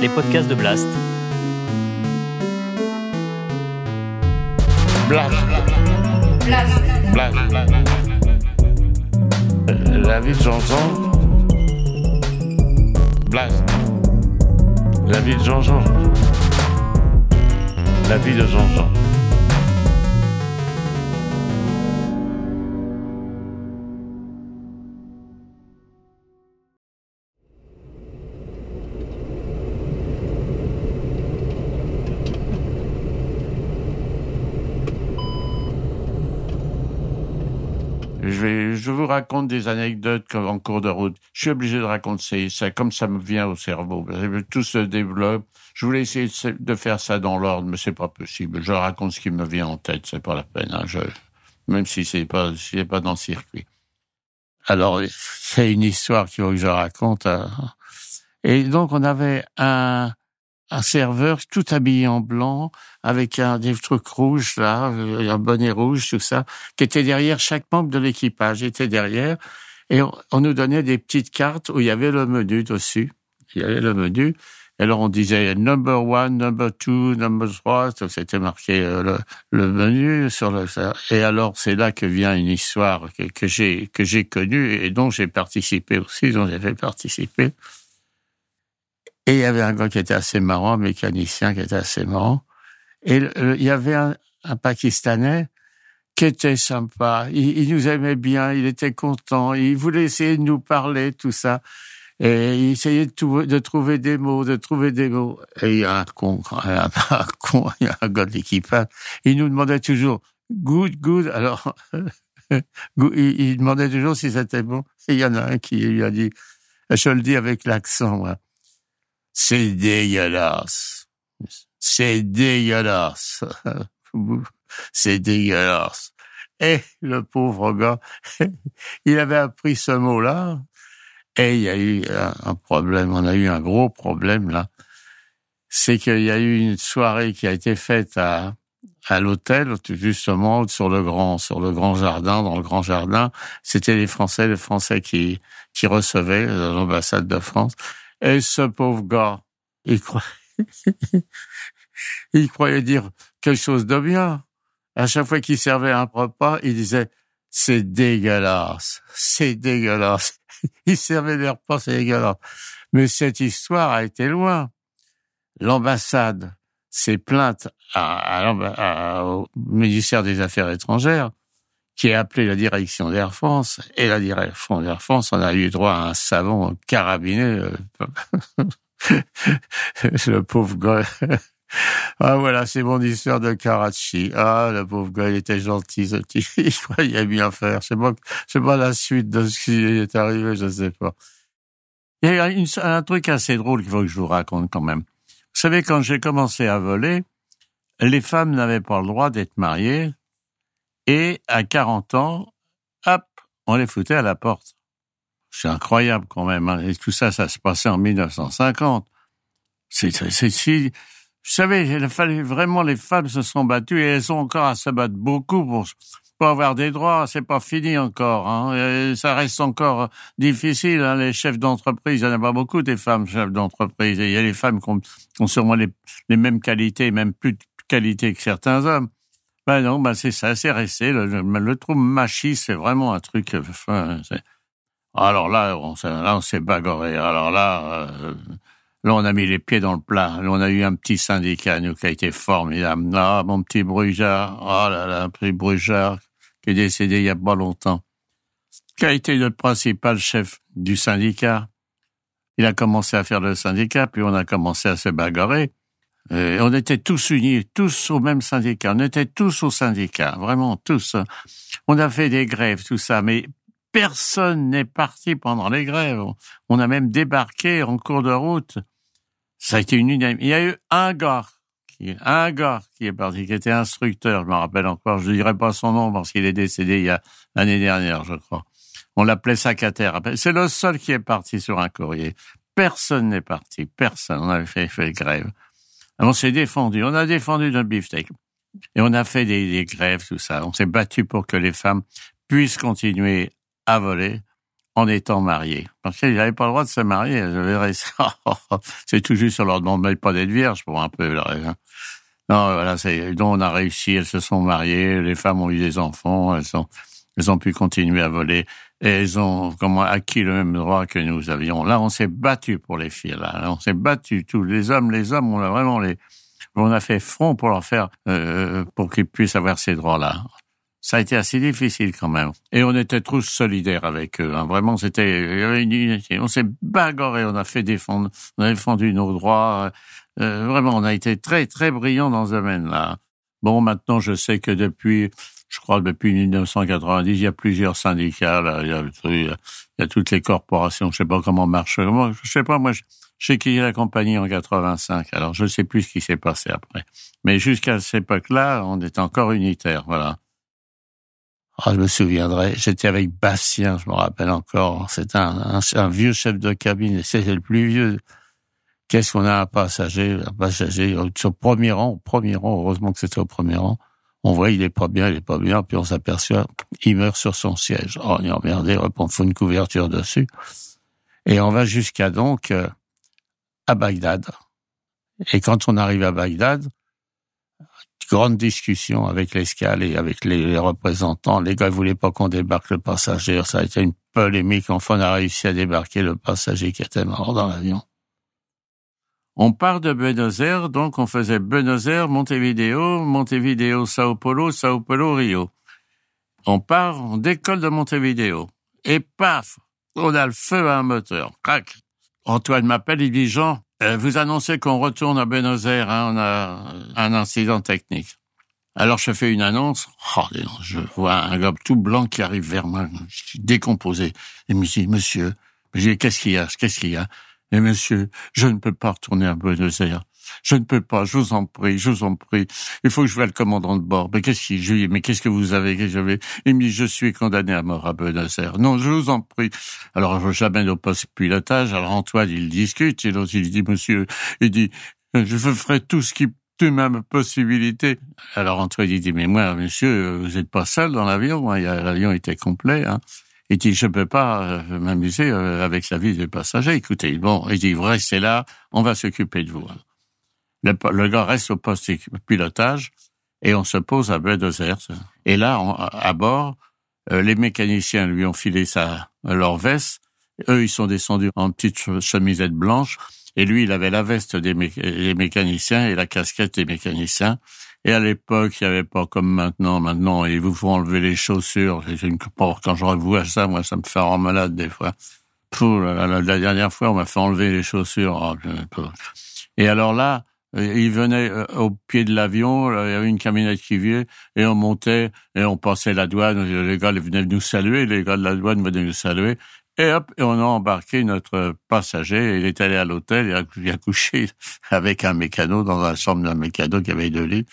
les podcasts de Blast. Blast. Blast. Blast. La vie de Jean-Jean. Blast. La vie de Jean-Jean. La vie de Jean-Jean. Je, vous raconte des anecdotes en cours de route. Je suis obligé de raconter ça comme ça me vient au cerveau. Tout se développe. Je voulais essayer de- faire ça dans l'ordre, mais c'est pas possible. Je raconte ce qui me vient en tête, c'est pas la peine. hein. Même si c'est pas, si pas dans le circuit. Alors, c'est une histoire qu'il faut que je raconte. hein. Et donc, on avait un, un serveur tout habillé en blanc, avec un, des trucs rouges, là, euh, un bonnet rouge, tout ça, qui était derrière chaque membre de l'équipage, était derrière. Et on, on nous donnait des petites cartes où il y avait le menu dessus. Il y avait le menu. Et alors, on disait number one, number two, number trois. C'était marqué euh, le, le menu sur le, et alors, c'est là que vient une histoire que, que j'ai, que j'ai connue et dont j'ai participé aussi, dont j'ai fait participer. Et il y avait un gars qui était assez marrant, un mécanicien qui était assez marrant. Et il y avait un, un Pakistanais qui était sympa. Il, il nous aimait bien, il était content, il voulait essayer de nous parler, tout ça. Et il essayait de, de trouver des mots, de trouver des mots. Et il y a un con, un, un con, il y a un gars de l'équipage. Il nous demandait toujours good, good. Alors, il, il demandait toujours si c'était bon. Et il y en a un qui lui a dit, je le dis avec l'accent, moi. C'est dégueulasse. C'est dégueulasse. C'est dégueulasse. Et le pauvre gars, il avait appris ce mot-là, et il y a eu un, problème. On a eu un gros problème là. C'est qu'il y a eu une soirée qui a été faite à à l'hôtel, justement sur le grand sur le grand jardin, dans le grand jardin. C'était les Français, les Français qui qui recevaient l'ambassade de France. Et ce pauvre gars, il croyait, il croyait dire quelque chose de bien. À chaque fois qu'il servait un repas, il disait c'est dégueulasse, c'est dégueulasse. Il servait des repas, c'est dégueulasse. Mais cette histoire a été loin. L'ambassade s'est plainte à, à au ministère des Affaires étrangères, qui a appelé la direction d'Air France, et la direction d'Air France, on a eu droit à un savon carabiné. euh, le pauvre gars. Ah voilà, c'est mon histoire de Karachi. Ah, le pauvre gars, il était gentil, ce petit. Il croyait bien faire. Je sais pas, je sais pas la suite de ce qui est arrivé, je sais pas. Il y a une- un truc assez drôle qu'il faut que je vous raconte quand même. Vous savez, quand j'ai commencé à voler, les femmes n'avaient pas le droit d'être mariées et à 40 ans, hop, on les foutait à la porte. C'est incroyable quand même. hein. Et tout ça, ça se passait en 1950. C'est, si, vous savez, il fallait vraiment les femmes se sont battues et elles ont encore à se battre beaucoup pour, pour avoir des droits. C'est pas fini encore. Hein. Ça reste encore difficile. Hein. Les chefs d'entreprise, il n'y en a pas beaucoup des femmes chefs d'entreprise. Il y a les femmes qui ont, qui ont sûrement les, les mêmes qualités, même plus de qualités que certains hommes. Ben non, ben c'est ça, c'est resté. Le, le, le trou machiste, c'est vraiment un truc. euh, Enfin, alors là, on, s'est- là, on s'est bagarré. Alors là, euh, là, on a mis les pieds dans le plat. Là, on a eu un petit syndicat, nous, qui a été formidable. Ah, mon petit Brujard. Oh là là, un petit Brujard qui est décédé il y a pas longtemps. Qui a été notre principal chef du syndicat. Il a commencé à faire le syndicat, puis on a commencé à se bagarrer. Et on était tous unis, tous au même syndicat. On était tous au syndicat, vraiment tous. On a fait des grèves, tout ça, mais personne n'est parti pendant les grèves. On a même débarqué en cours de route. Ça a été une unanimité. Il y a eu un gars, qui, un gars qui est parti, qui était instructeur, je me rappelle encore, je ne dirai pas son nom parce qu'il est décédé il y a l'année dernière, je crois. On l'appelait Sacataire. C'est le seul qui est parti sur un courrier. Personne n'est parti, personne. On avait fait, fait grève. On s'est défendu, on a défendu notre beefsteak. Et on a fait des, des grèves, tout ça. On s'est battu pour que les femmes puissent continuer à voler. en étant marié. Parce qu'ils n'avaient pas le droit de se marier. Je verrais ça. c'est tout juste, on leur demande pas d'être vierge pour un peu. Hein. Non, voilà, c'est, donc on a réussi, elles se sont mariées, les femmes ont eu des enfants, elles elles ont pu continuer à voler, et elles ont comment acquis le même droit que nous avions. Là, on s'est battu pour les filles, là. On s'est battu, tous les hommes, les hommes, on a vraiment les, on a fait front pour leur faire, euh, pour qu'ils puissent avoir ces droits-là. Ça a été assez difficile quand même. Et on était tous solidaires avec eux. Hein. Vraiment, c'était, on s'est bagarré, on a fait défendre, on a défendu nos droits. Euh, vraiment, on a été très, très brillants dans ce domaine-là. Bon, maintenant, je sais que depuis, je crois depuis 1990, il y a plusieurs syndicats, là, il, y a, il y a toutes les corporations, je sais pas comment marche. Moi, je sais pas, moi, j'ai quitté la compagnie en 85, alors je sais plus ce qui s'est passé après. Mais jusqu'à cette époque-là, on était encore unitaire, voilà. Ah, je me souviendrai, j'étais avec Bastien, je me rappelle encore. Un, un, vieux chef de cabine, c'était le plus vieux Qu'est-ce qu'on a un passager, un passager? Au premier rang, au premier rang, heureusement que c'était au premier rang. On voit, il est pas bien, il est pas bien, puis on s'aperçoit, il meurt sur son siège. Oh, on est emmerdé, on fout une couverture dessus. Et on va jusqu'à donc euh, à Bagdad. Et quand on arrive à Bagdad, grande discussion avec l'escale et avec les, représentants. Les gars voulaient pas qu'on débarque le passager. Ça a été une polémique. Enfin, on a réussi à débarquer le passager qui était mort dans l'avion. On part de Buenos Aires, donc on faisait Buenos Aires, Montevideo, Montevideo, Sao Paulo, Sao Paulo, Rio. On part, on décolle de Montevideo. Et paf, on a le feu à un moteur. Crac. Antoine m'appelle, il dit Jean, euh, vous annoncez qu'on retourne à Buenos Aires, hein, on a un incident technique. Alors je fais une annonce, oh, je vois un gars tout blanc qui arrive vers moi, je suis décomposé. Il me dit, monsieur, qu'est-ce qu'il y a, qu'est-ce qu'il y a? Mais monsieur, je ne peux pas retourner à Buenos Aires. Je ne peux pas, je vous en prie, je vous en prie. Il faut que je voie le commandant de bord. Mais qu'est-ce qu'il, je mais qu'est-ce que vous avez, que j'avais? Me dit, je suis condamné à mort à Buenos Aires. Non, je vous en prie. Alors, j'amène au poste pilotage. Alors, Antoine, il discute. Et l'autre, il dit, monsieur, il dit, je ferai tout ce qui toute ma possibilité. Alors Antoine il dit mais moi monsieur vous n'êtes pas seul dans l'avion, hein. l'avion était complet. Hein. Il dit, je peux pas euh, m'amuser euh, avec la vie des passagers. Écoutez, bon, il dit, vous restez là, on va s'occuper de vous. Le, gars reste au poste de pilotage et on se pose à Buenos Aires. Et là, à bord, euh, les mécaniciens lui ont filé sa, leur veste. Eux, ils sont descendus en petite chemisette blanche. Et lui, il avait la veste des mécaniciens et la casquette des mécaniciens. Et à l'époque, il n'y avait pas comme maintenant. Maintenant, ils vous font enlever les chaussures. Une... Quand je revois ça, moi, ça me fait rendre malade des fois. la, dernière fois, on m'a fait enlever les chaussures. Oh, et alors là, euh, il venait euh, au pied de l'avion, il y avait une camionnette qui venait, et on montait, et on passait la douane, les gars venaient nous saluer, les gars de la douane venaient nous saluer, et hop, et on a embarqué notre passager, il est allé à l'hôtel, il a couché avec un mécano dans la chambre d'un mécano qui avait deux lits,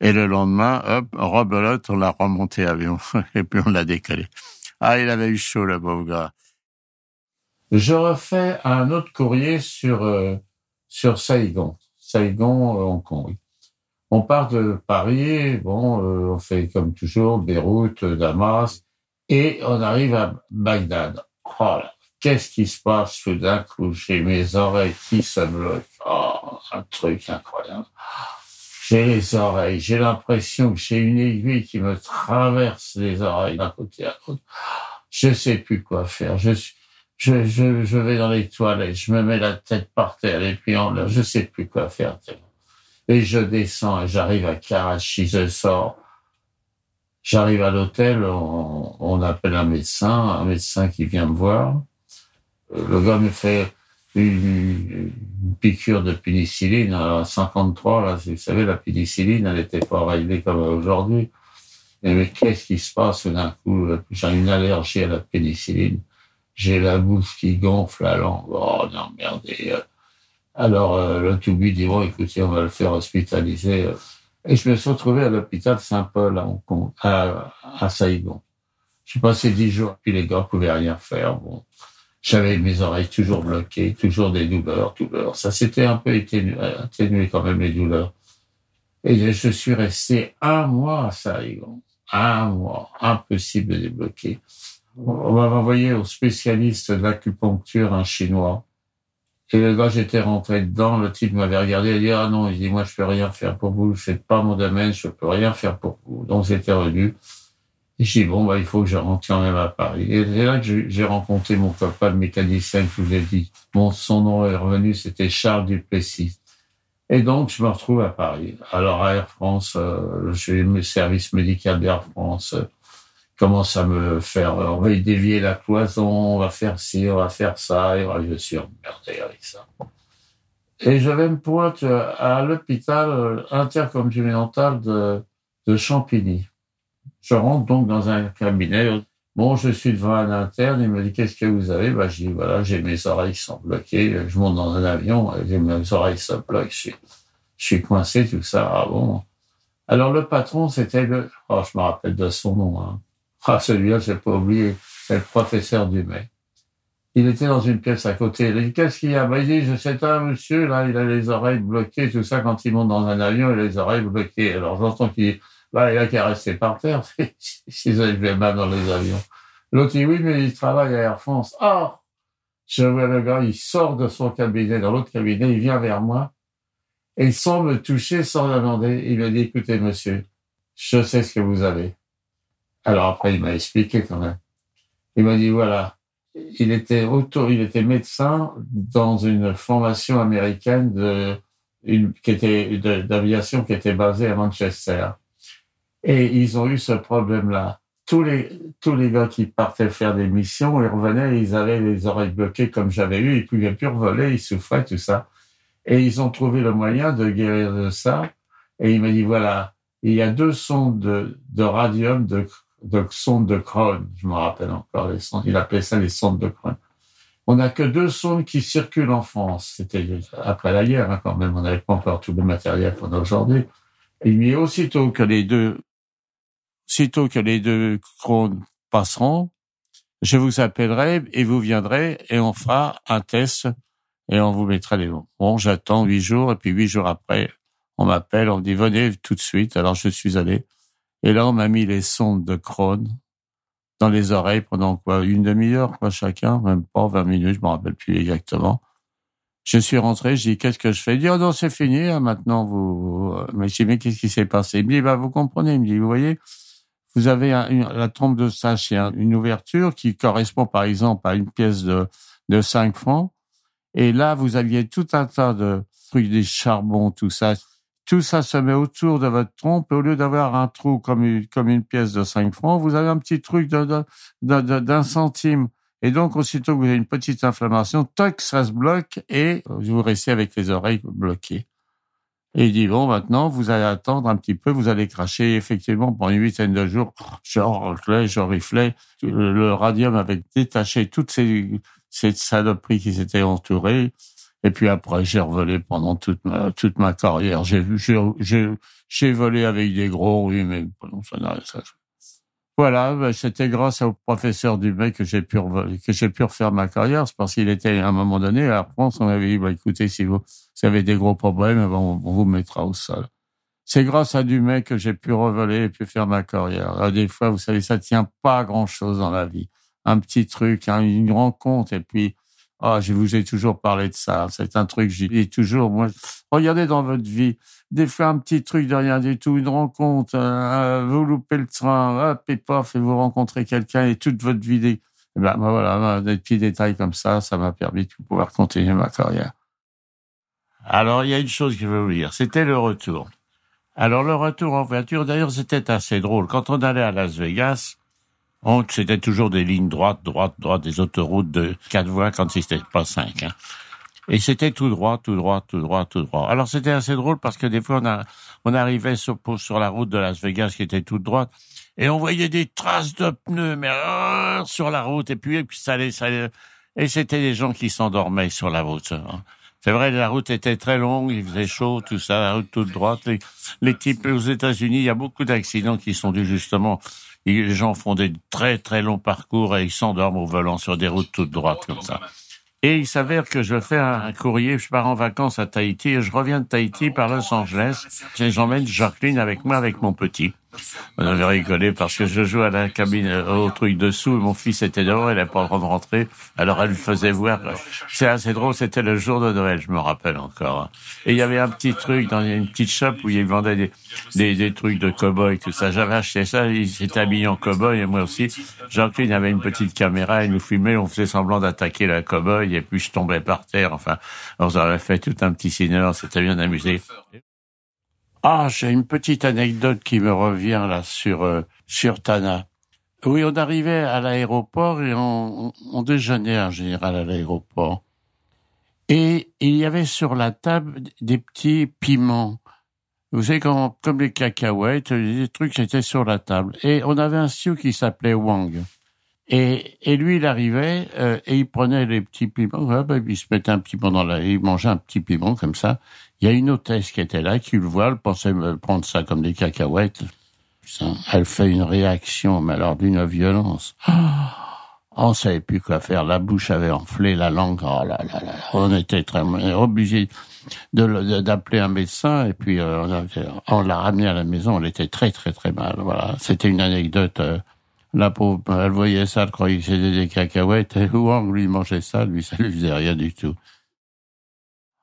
et le lendemain, hop, rebelote, on l'a remonté avion. Et puis on l'a décalé. Ah, il avait eu chaud, le pauvre gars. Je refais un autre courrier sur, euh, sur Saigon. Saigon, euh, Hong Kong. On part de Paris, bon, euh, on fait comme toujours Beyrouth, Damas, et on arrive à Bagdad. Oh qu'est-ce qui se passe coup J'ai mes oreilles qui se bloquent. Oh, un truc incroyable. J'ai les oreilles, j'ai l'impression que j'ai une aiguille qui me traverse les oreilles d'un côté à l'autre. Je sais plus quoi faire. Je, je, je, je, vais dans les toilettes, je me mets la tête par terre et puis en l'air, je sais plus quoi faire. Et je descends et j'arrive à Karachi, je sors. J'arrive à l'hôtel, on, on, appelle un médecin, un médecin qui vient me voir. Le gars me fait, une, piqûre de pénicilline. En 53, là, vous savez, la pénicilline, elle n'était pas réglée comme aujourd'hui. mais qu'est-ce qui se passe d'un coup? J'ai une allergie à la pénicilline. J'ai la bouche qui gonfle, la langue. Oh non, merde. alors, euh, le Toubi dit, bon, écoutez, on va le faire hospitaliser. Et je me suis retrouvé à l'hôpital Saint-Paul à, à, à Saigon. J'ai passé dix jours, puis les gars pouvaient rien faire. Bon, j'avais mes oreilles toujours bloquées, toujours des douleurs, douleurs. Ça s'était un peu atténué, quand même les douleurs. Et je suis resté un mois à Saigon. Un mois. Impossible de débloquer. on m'avait envoyé au spécialiste de l'acupuncture, un chinois. Et là, j'étais rentré dedans, le type m'avait regardé et dit, ah non, il dit, moi, je peux rien faire pour vous, c'est pas mon domaine, je peux rien faire pour vous. Donc, j'étais revenu. Et j'ai dit, bon, bah, il faut que je rentre quand même à Paris. Et là j'ai rencontré mon copain, le mécanicien je vous ai dit. Bon, son nom est revenu, c'était Charles Duplessis. Et donc, je me retrouve à Paris. Alors, à Air France, euh, j'ai mes services médicaux d'Air France. Euh, commence à me faire, on va dévier la cloison, on va faire ci, on va faire ça, et je suis emmerdé avec ça. Et je vais me pointer à l'hôpital euh, intercontinental de, de Champigny. Je rentre donc dans un cabinet. Bon, je suis devant un interne, il me dit qu'est-ce que vous avez? Bah, Je dis voilà, j'ai mes oreilles qui sont bloquées. Je monte dans un avion, j'ai mes oreilles se bloquent, je suis, je coincé, tout ça. Ah bon Alors le patron, c'était le, oh, je me rappelle de son nom. Hein. Ah, celui-là, j'ai pas oublié, c'est le professeur Dumais. Il était dans une pièce à côté. Il dit, qu'est-ce qu'il y a? Bah, il dit, je sais un monsieur, là, il a les oreilles bloquées, tout ça, quand il monte dans un avion, il a les oreilles bloquées. Alors, j'entends qu'il bah, il a qu'à rester par terre. S'ils avaient mal dans les avions. L'autre dit, oui, mais il travaille à Air France. Ah! Je vois le gars, il sort de son cabinet, dans l'autre cabinet, il vient vers moi. Et sans me toucher, sans demander, il me dit, écoutez, monsieur, je sais ce que vous avez. Alors après, il m'a expliqué quand même. Il m'a dit, voilà, il était auto, il était médecin dans une formation américaine de, une, qui était, d'aviation qui était basée à Manchester. Et ils ont eu ce problème-là. Tous les, tous les gars qui partaient faire des missions, ils revenaient, ils avaient les oreilles bloquées comme j'avais eu, ils pouvaient plus voler, ils souffraient, tout ça. Et ils ont trouvé le moyen de guérir de ça. Et il m'a dit, voilà, il y a deux sondes de, radium, de de sondes de Crohn. Je me rappelle encore les sondes. Il appelait ça les sondes de Crohn. On n'a que deux sondes qui circulent en France. C'était après la guerre, hein, quand même. On n'avait pas encore tout le matériel qu'on a aujourd'hui. Mais aussitôt que les deux, aussitôt que les deux Crohn passeront, je vous appellerai et vous viendrez et on fera un test et on vous mettra les mots. Bon, j'attends huit jours et puis huit jours après, on m'appelle, on me dit venez tout de suite. Alors je suis allé. Et là, on m'a mis les sondes de Crohn dans les oreilles pendant quoi Une demi-heure, quoi, chacun, même pas 20 minutes, je me rappelle plus exactement. Je suis rentré, j'ai dit, qu'est-ce que je fais? Il dit, oh non, c'est fini, hein, maintenant, vous, mais je dis, mais qu'est-ce qui s'est passé? Il me dit, bah, vous comprenez, il me dit, vous voyez, vous avez la trompe de sachet, une ouverture qui correspond, par exemple, à une pièce de, de 5 francs. Et là, vous aviez tout un tas de trucs, des charbons, tout ça tout ça se met autour de votre trompe. Et au lieu d'avoir un trou comme une, comme une pièce de 5 francs, vous avez un petit truc d'un de, de, centime. Et donc, aussitôt que vous avez une petite inflammation, toc, ça se bloque et vous restez avec les oreilles bloquées. Et il dit, bon, maintenant, vous allez attendre un petit peu, vous allez cracher. Effectivement, pendant une huitaine de jours, je riflais, je riflais. Le radium avait détaché toutes ces, ces saloperies qui s'étaient entourées. Et puis après, j'ai revolé pendant toute ma, toute ma carrière. J'ai, j'ai, j'ai volé avec des gros, oui, mais non, ça n'a ça. Voilà, ben, c'était grâce au professeur Dumais que j'ai pu que j'ai pu refaire ma carrière. C'est parce qu'il était à un moment donné à France, on avait dit, bah, écoutez, si vous, avez des gros problèmes, ben, on, vous mettra au sol. C'est grâce à Dumais que j'ai pu revoler et pu faire ma carrière. des fois, vous savez, ça tient pas grand chose dans la vie. Un petit truc, hein, une rencontre, et puis ah, je vous ai toujours parlé de ça. C'est un truc, je dis toujours, moi, regardez dans votre vie, des fois un petit truc de rien du tout, une rencontre, vous loupez le train, hop et paf, et vous rencontrez quelqu'un et toute votre vie, des, eh ben, voilà, des petits détails comme ça, ça m'a permis de pouvoir continuer ma carrière. Alors, il y a une chose que je veux vous dire, c'était le retour. Alors, le retour en voiture, d'ailleurs, c'était assez drôle. Quand on allait à Las Vegas, c'était toujours des lignes droites, droites, droites, des autoroutes de quatre voies quand c'était pas cinq. Hein. Et c'était tout droit, tout droit, tout droit, tout droit. Alors c'était assez drôle parce que des fois on, a, on arrivait sur, sur la route de Las Vegas qui était toute droite et on voyait des traces de pneus mais oh, sur la route et puis, et puis ça allait, ça allait. Et c'était des gens qui s'endormaient sur la route. Hein. C'est vrai, la route était très longue, il faisait chaud, tout ça, la route toute droite. Les types aux États-Unis, il y a beaucoup d'accidents qui sont dus justement les gens font des très très longs parcours et ils s'endorment au volant sur des routes toutes droites comme ça. Et il s'avère que je fais un courrier, je pars en vacances à Tahiti et je reviens de Tahiti par Los Angeles. J'emmène Jacqueline avec moi avec mon petit. On avait rigolé parce que je jouais à la cabine au truc dessous. Mon fils était dehors, il n'avait pas le droit de rentrer. Alors elle faisait voir. C'est assez drôle, c'était le jour de Noël, je me rappelle encore. Et il y avait un petit truc dans une petite shop où ils vendaient des, des, des trucs de cow-boy, tout ça. J'avais acheté ça, il s'était habillé en cow-boy et moi aussi. Jean-Claude avait une petite caméra, il nous filmait, on faisait semblant d'attaquer la cow-boy et puis je tombais par terre. Enfin, on avait fait tout un petit cinéma, c'était bien amusé. Ah, j'ai une petite anecdote qui me revient là sur euh, sur Tana. Oui, on arrivait à l'aéroport et on, on, déjeunait en général à l'aéroport. Et il y avait sur la table des petits piments. Vous savez, comme, comme les cacahuètes, des trucs étaient sur la table. Et on avait un sioux qui s'appelait Wang. Et, et lui, il arrivait euh, et il prenait les petits piments, ben, il se mettait un petit piment dans la, il mangeait un petit piment comme ça. Il y a une hôtesse qui était là, qui le voit, elle pensait prendre ça comme des cacahuètes. Elle fait une réaction, mais alors d'une violence. On savait plus quoi faire. La bouche avait enflé, la langue. Oh là là là. On était très obligé d'appeler un médecin et puis euh, on l'a ramené à la maison. Elle était très très très mal. Voilà. C'était une anecdote. Euh, la pauvre, elle voyait ça, elle croyait que c'était des cacahuètes. Et Wang, lui, mangeait ça, lui, ça lui faisait rien du tout.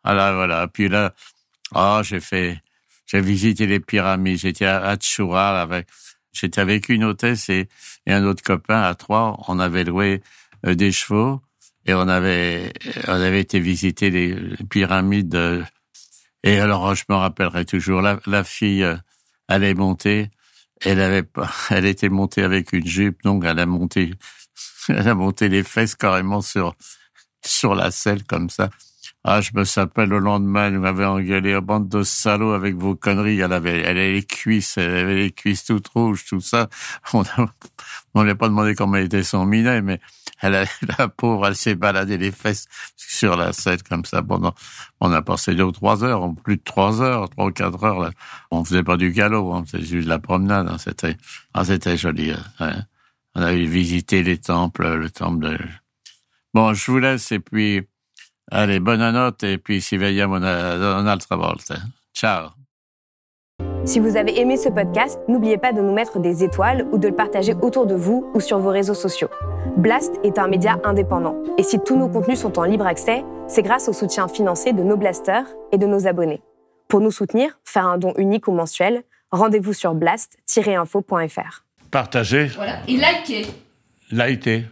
Voilà, voilà. Puis là, oh, j'ai fait, j'ai visité les pyramides. J'étais à Hatshura avec, j'étais avec une hôtesse et, un autre copain à trois. On avait loué euh, des chevaux et on avait, on avait été visiter les, pyramides. et alors, je me rappellerai toujours, la, fille, euh, elle est montée elle avait pas, elle était montée avec une jupe, donc elle a monté, elle a monté les fesses carrément sur, sur la selle comme ça. Ah, je me s'appelle le lendemain, elle m'avait engueulé, bande de salauds avec vos conneries. Elle avait, elle avait les cuisses, elle avait les cuisses toutes rouges, tout ça. On n'a pas demandé comment elle était son minet, mais elle a, la pauvre, elle s'est baladée les fesses sur la scène comme ça pendant, on a passé deux ou trois heures, plus de trois heures, trois ou quatre heures. Là. On faisait pas du galop, on faisait juste de la promenade. Hein. C'était, ah, c'était joli. Hein. On avait visité les temples, le temple de. Bon, je vous laisse et puis, allez, bonne note et puis si vediamo un'altra volta. Ciao. Si vous avez aimé ce podcast, n'oubliez pas de nous mettre des étoiles ou de le partager autour de vous ou sur vos réseaux sociaux. Blast est un média indépendant et si tous nos contenus sont en libre accès, c'est grâce au soutien financier de nos blasters et de nos abonnés. Pour nous soutenir, faire un don unique ou mensuel, rendez-vous sur blast-info.fr. Partagez. Voilà. Et likez. Likez.